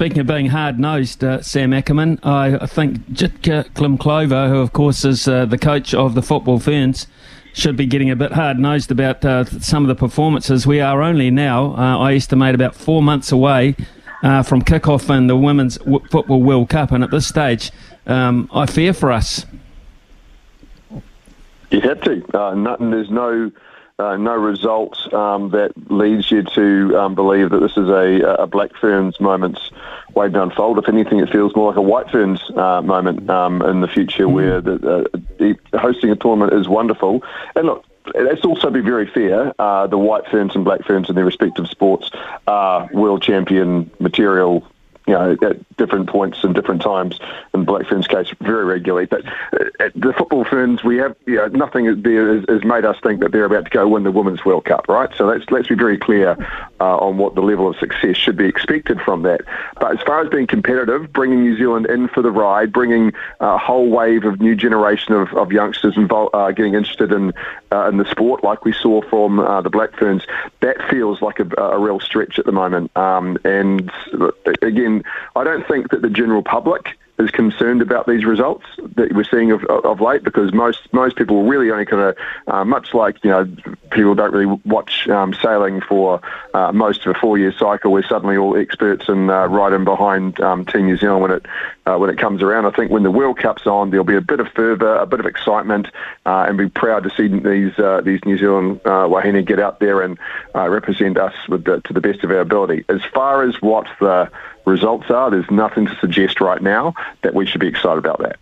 Speaking of being hard nosed, uh, Sam Ackerman, I, think Jitka Klimkova, who of course is uh, the coach of the Football Ferns, should be getting a bit hard nosed about uh, some of the performances. We are only now, uh, I estimate, about four months away uh, from kick-off in the Women's w- Football World Cup, and at this stage, um, I fear for us. You have to. Uh, nothing, there's no uh, no result um, that leads you to um, believe that this is a, a Black Ferns moment waiting to unfold. If anything, it feels more like a White Ferns uh, moment um, in the future mm. where the, uh, hosting a tournament is wonderful. And look, let's also be very fair. Uh, the White Ferns and Black Ferns in their respective sports are world champion material you know, at different points and different times. In Black Ferns' case, very regularly. But uh, at the football ferns, we have you know, nothing there has, made us think that they're about to go win the Women's World Cup, right? So let's let's be very clear uh, on what the level of success should be expected from that. But as far as being competitive, bringing New Zealand in for the ride, bringing a whole wave of new generation of, of youngsters involved, uh, getting interested in uh, in the sport, like we saw from uh, the Black Ferns, that feels like a, a real stretch at the moment. Um, and again I don't think that the general public is concerned about these results that we're seeing of, of late because most most people really only kind of uh, much like you know people don't really watch um, sailing for uh, most of a four year cycle. We're suddenly all experts and uh, right in behind um, Team New Zealand when it uh, when it comes around. I think when the World Cup's on, there'll be a bit of fervour, a bit of excitement, uh, and be proud to see these uh, these New Zealand wahine get out there and represent us the, to the best of our ability. As far as what the results are, there's nothing to suggest right now that we should be excited about that.